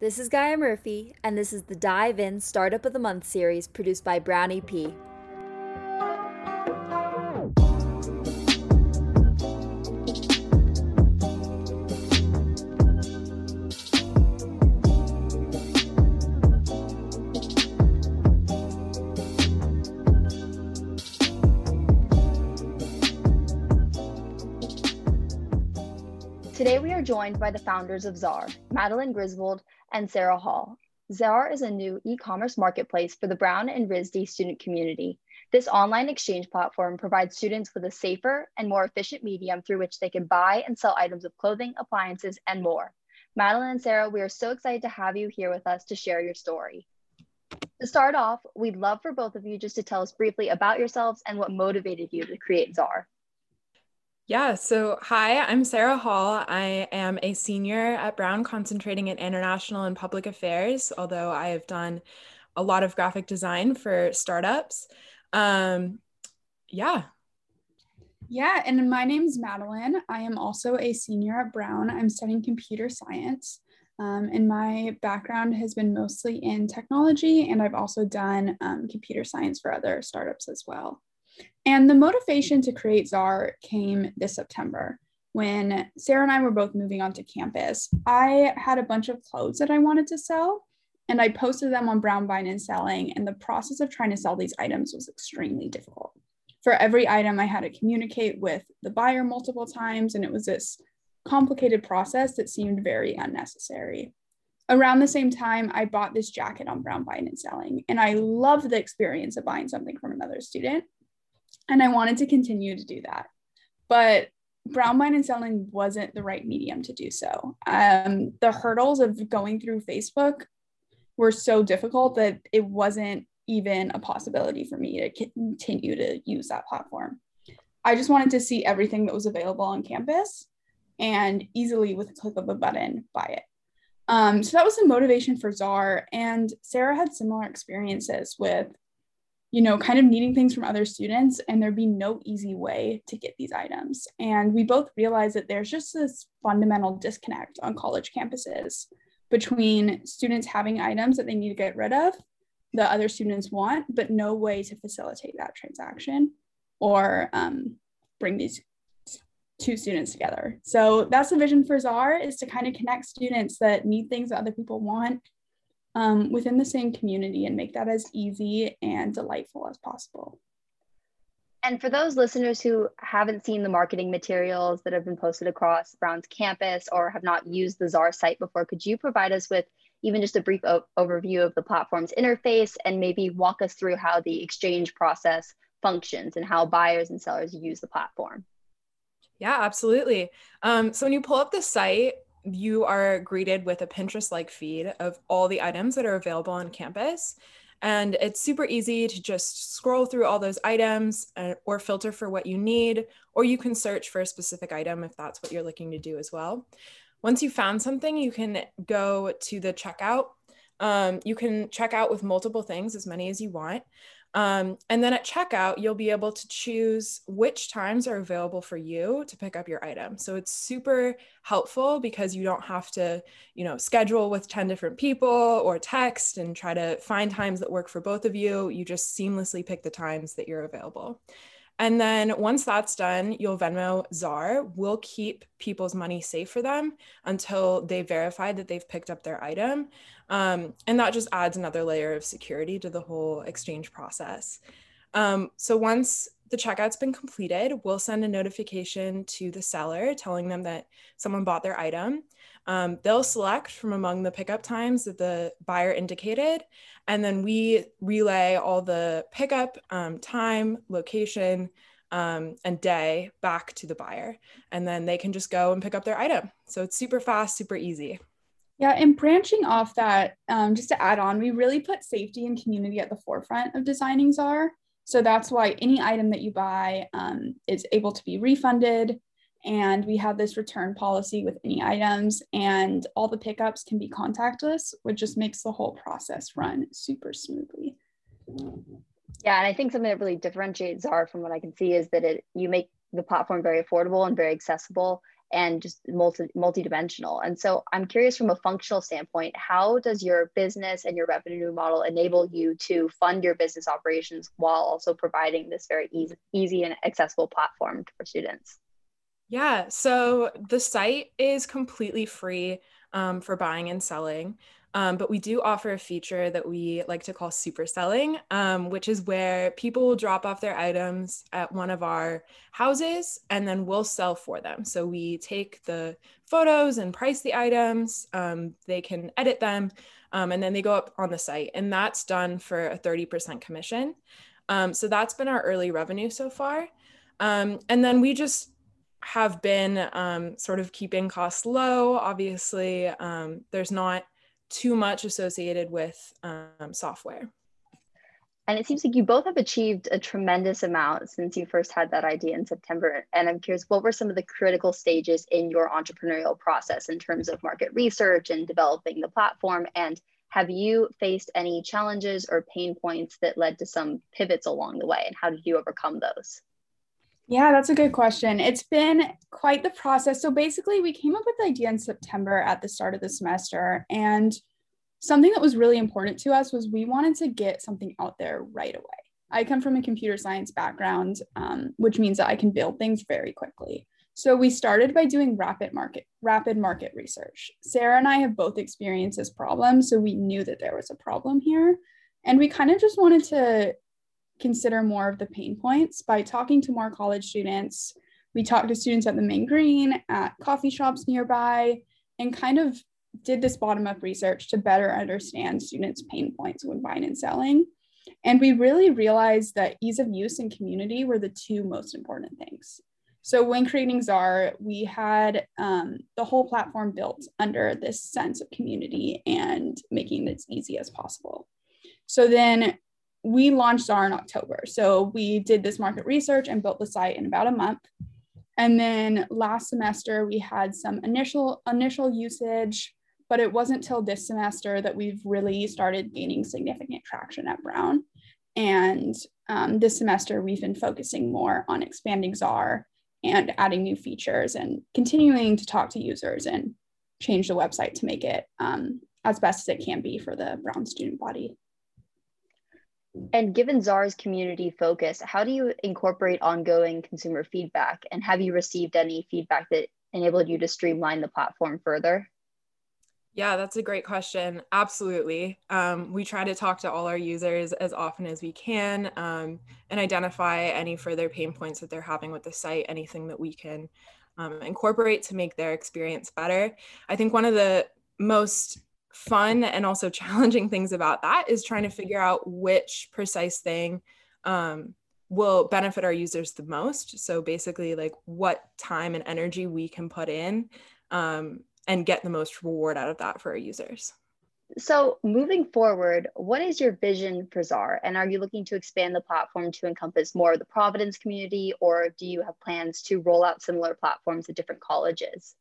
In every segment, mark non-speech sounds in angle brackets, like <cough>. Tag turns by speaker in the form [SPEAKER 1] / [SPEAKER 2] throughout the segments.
[SPEAKER 1] This is Gaia Murphy, and this is the Dive In Startup of the Month series produced by Brown EP.
[SPEAKER 2] Today we are joined by the founders of Zar, Madeline Griswold and Sarah Hall. Zar is a new e-commerce marketplace for the Brown and RISD student community. This online exchange platform provides students with a safer and more efficient medium through which they can buy and sell items of clothing, appliances, and more. Madeline and Sarah, we are so excited to have you here with us to share your story. To start off, we'd love for both of you just to tell us briefly about yourselves and what motivated you to create Zar.
[SPEAKER 3] Yeah, so hi, I'm Sarah Hall. I am a senior at Brown concentrating in international and public affairs, although I have done a lot of graphic design for startups. Um, yeah.
[SPEAKER 4] Yeah, and my name is Madeline. I am also a senior at Brown. I'm studying computer science. Um, and my background has been mostly in technology, and I've also done um, computer science for other startups as well. And the motivation to create Zar came this September when Sarah and I were both moving onto campus. I had a bunch of clothes that I wanted to sell, and I posted them on Brown Buying and Selling. And the process of trying to sell these items was extremely difficult. For every item, I had to communicate with the buyer multiple times, and it was this complicated process that seemed very unnecessary. Around the same time, I bought this jacket on Brown Buying and Selling, and I loved the experience of buying something from another student. And I wanted to continue to do that. But brown buying and selling wasn't the right medium to do so. Um, the hurdles of going through Facebook were so difficult that it wasn't even a possibility for me to continue to use that platform. I just wanted to see everything that was available on campus and easily, with a click of a button, buy it. Um, so that was the motivation for Zar. And Sarah had similar experiences with you know, kind of needing things from other students, and there'd be no easy way to get these items. And we both realized that there's just this fundamental disconnect on college campuses between students having items that they need to get rid of that other students want, but no way to facilitate that transaction or um, bring these two students together. So that's the vision for Zar is to kind of connect students that need things that other people want um, within the same community and make that as easy and delightful as possible.
[SPEAKER 2] And for those listeners who haven't seen the marketing materials that have been posted across Brown's campus or have not used the Zar site before, could you provide us with even just a brief overview of the platform's interface and maybe walk us through how the exchange process functions and how buyers and sellers use the platform?
[SPEAKER 3] Yeah, absolutely. Um, so when you pull up the site, you are greeted with a Pinterest like feed of all the items that are available on campus. And it's super easy to just scroll through all those items uh, or filter for what you need, or you can search for a specific item if that's what you're looking to do as well. Once you found something, you can go to the checkout. Um, you can check out with multiple things, as many as you want. Um, and then at checkout, you'll be able to choose which times are available for you to pick up your item. So it's super helpful because you don't have to, you know, schedule with 10 different people or text and try to find times that work for both of you. You just seamlessly pick the times that you're available. And then once that's done, you'll Venmo Zar. We'll keep people's money safe for them until they verify that they've picked up their item. Um, and that just adds another layer of security to the whole exchange process. Um, so once the checkout's been completed, we'll send a notification to the seller telling them that someone bought their item. Um, they'll select from among the pickup times that the buyer indicated, and then we relay all the pickup um, time, location, um, and day back to the buyer. And then they can just go and pick up their item. So it's super fast, super easy.
[SPEAKER 4] Yeah, and branching off that, um, just to add on, we really put safety and community at the forefront of designing Zar. So that's why any item that you buy um, is able to be refunded. And we have this return policy with any items, and all the pickups can be contactless, which just makes the whole process run super smoothly.
[SPEAKER 2] Yeah, and I think something that really differentiates Zara from what I can see is that it you make the platform very affordable and very accessible and just multi multi-dimensional. And so I'm curious from a functional standpoint, how does your business and your revenue model enable you to fund your business operations while also providing this very easy, easy and accessible platform for students?
[SPEAKER 3] Yeah, so the site is completely free um, for buying and selling. Um, but we do offer a feature that we like to call super selling, um, which is where people will drop off their items at one of our houses and then we'll sell for them. So we take the photos and price the items, um, they can edit them, um, and then they go up on the site. And that's done for a 30% commission. Um, so that's been our early revenue so far. Um, and then we just have been sort of keeping costs low. Obviously, there's not too much associated with um, software.
[SPEAKER 2] And it seems like you both have achieved a tremendous amount since you first had that idea in September. And I'm curious, what were some of the critical stages in your entrepreneurial process in terms of market research and developing the platform? And have you faced any challenges or pain points that led to some pivots along the way? And how did you overcome those?
[SPEAKER 4] Yeah, that's a good question. It's been quite the process. So basically, we came up with the idea in September at the start of the semester. And something that was really important to us was we wanted to get something out there right away. I come from a computer science background, um, which means that I can build things very quickly. So we started by doing rapid market rapid market research. Sarah and I have both experienced this problem, so we knew that there was a problem here, and we kind of just wanted to consider more of the pain points by talking to more college students. We talked to students at the main green, at coffee shops nearby, and kind of did this bottom up research to better understand students' pain points when buying and selling. And we really realized that ease of use and community were the two most important things. So when creating Czar, we had um, the whole platform built under this sense of community and making it as easy as possible. So then we launched Czar in October. So we did this market research and built the site in about a month. And then last semester we had some initial initial usage, but it wasn't till this semester that we've really started gaining significant traction at Brown. And um, this semester we've been focusing more on expanding Czar and adding new features and continuing to talk to users and change the website to make it um, as best as it can be for the Brown student body.
[SPEAKER 2] And given Czar's community focus, how do you incorporate ongoing consumer feedback? And have you received any feedback that enabled you to streamline the platform further?
[SPEAKER 3] Yeah, that's a great question. Absolutely. Um, we try to talk to all our users as often as we can um, and identify any further pain points that they're having with the site, anything that we can um, incorporate to make their experience better. I think one of the most fun and also challenging things about that is trying to figure out which precise thing um, will benefit our users the most. So basically, like what time and energy we can put in um, and get the most reward out of that for our users.
[SPEAKER 2] So, moving forward, what is your vision for Czar? And are you looking to expand the platform to encompass more of the Providence community, or do you have plans to roll out similar platforms at different colleges?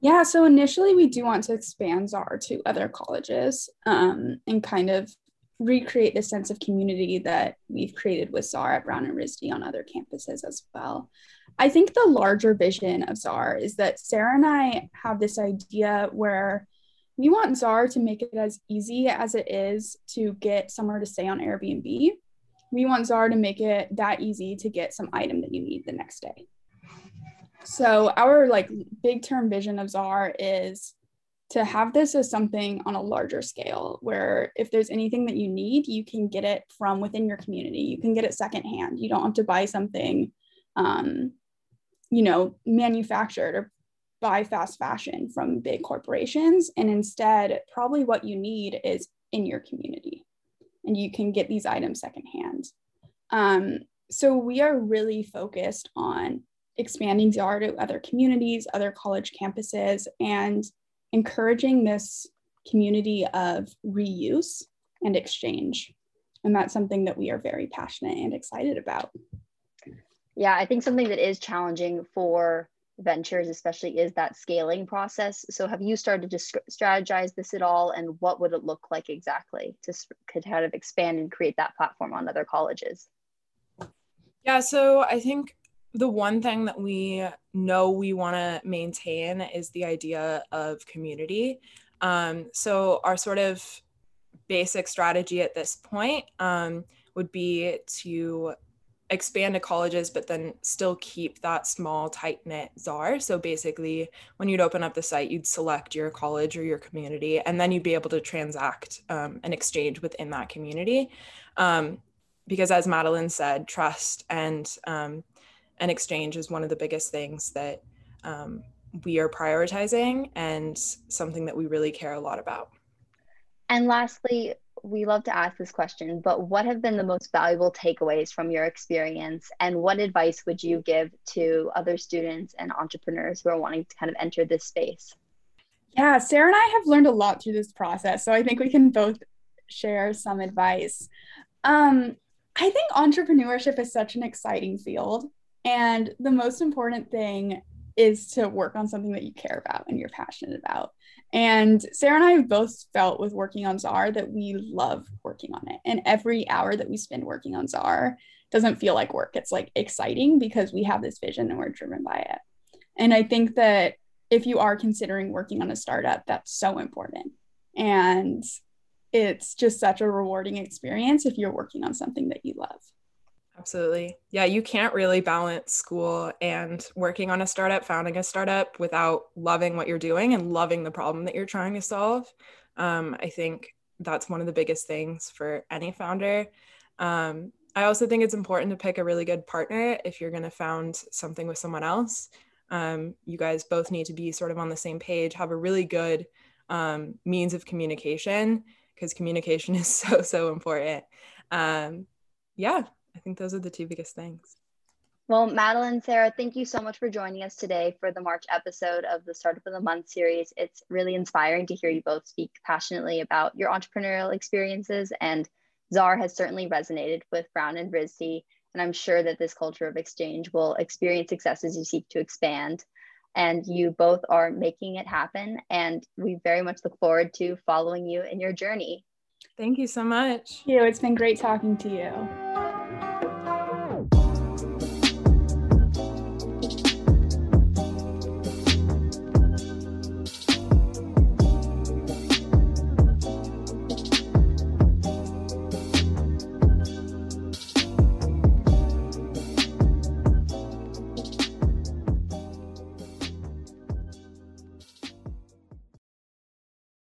[SPEAKER 4] Yeah, so initially we do want to expand Czar to other colleges um, and kind of recreate the sense of community that we've created with Czar at Brown and RISD on other campuses as well. I think the larger vision of Czar is that Sarah and I have this idea where we want Czar to make it as easy as it is to get somewhere to stay on Airbnb. We want Czar to make it that easy to get some item that you need the next day. So our like big term vision of Czar is to have this as something on a larger scale where if there's anything that you need, you can get it from within your community. You can get it secondhand. You don't have to buy something, um, you know, manufactured or buy fast fashion from big corporations. And instead, probably what you need is in your community and you can get these items secondhand. Um, so we are really focused on expanding Czar to other communities, other college campuses, and encouraging this community of reuse and exchange. And that's something that we are very passionate and excited about.
[SPEAKER 2] Yeah, I think something that is challenging for ventures, especially, is that scaling process. So, have you started to strategize this at all? And what would it look like exactly to kind of expand and create that platform on other colleges?
[SPEAKER 3] Yeah, so I think the one thing that we know we want to maintain is the idea of community. Um, so, our sort of basic strategy at this point um, would be to expand to colleges, but then still keep that small, tight knit czar. So basically, when you'd open up the site, you'd select your college or your community, and then you'd be able to transact um, and exchange within that community. Um, because as Madeline said, trust and um, and exchange is one of the biggest things that um, we are prioritizing and something that we really care a lot about.
[SPEAKER 2] And lastly, we love to ask this question, but what have been the most valuable takeaways from your experience? And what advice would you give to other students and entrepreneurs who are wanting to kind of enter this space?
[SPEAKER 4] Yeah, Sarah and I have learned a lot through this process. So I think we can both share some advice. Um, I think entrepreneurship is such an exciting field. And the most important thing is to work on something that you care about and you're passionate about. And Sarah and I have both felt with working on Czar that we love working on it. And every hour that we spend working on Czar doesn't feel like work. It's like exciting because we have this vision and we're driven by it. And I think that if you are considering working on a startup, that's so important. And it's just such a rewarding experience if you're working on something that you love.
[SPEAKER 3] Absolutely. Yeah, you can't really balance school and working on a startup, founding a startup without loving what you're doing and loving the problem that you're trying to solve. Um, I think that's one of the biggest things for any founder. Um, I also think it's important to pick a really good partner if you're going to found something with someone else. Um, you guys both need to be sort of on the same page, have a really good um, means of communication because communication <laughs> is so, so important. Um, yeah, I think those are the two biggest things.
[SPEAKER 2] Well, Madeline, Sarah, thank you so much for joining us today for the March episode of the Startup of the Month series. It's really inspiring to hear you both speak passionately about your entrepreneurial experiences, and Czar has certainly resonated with Brown and RISD. And I'm sure that this culture of exchange will experience success as you seek to expand. And you both are making it happen. And we very much look forward to following you in your journey.
[SPEAKER 3] Thank you so much.
[SPEAKER 4] Thank you. It's been great talking to you.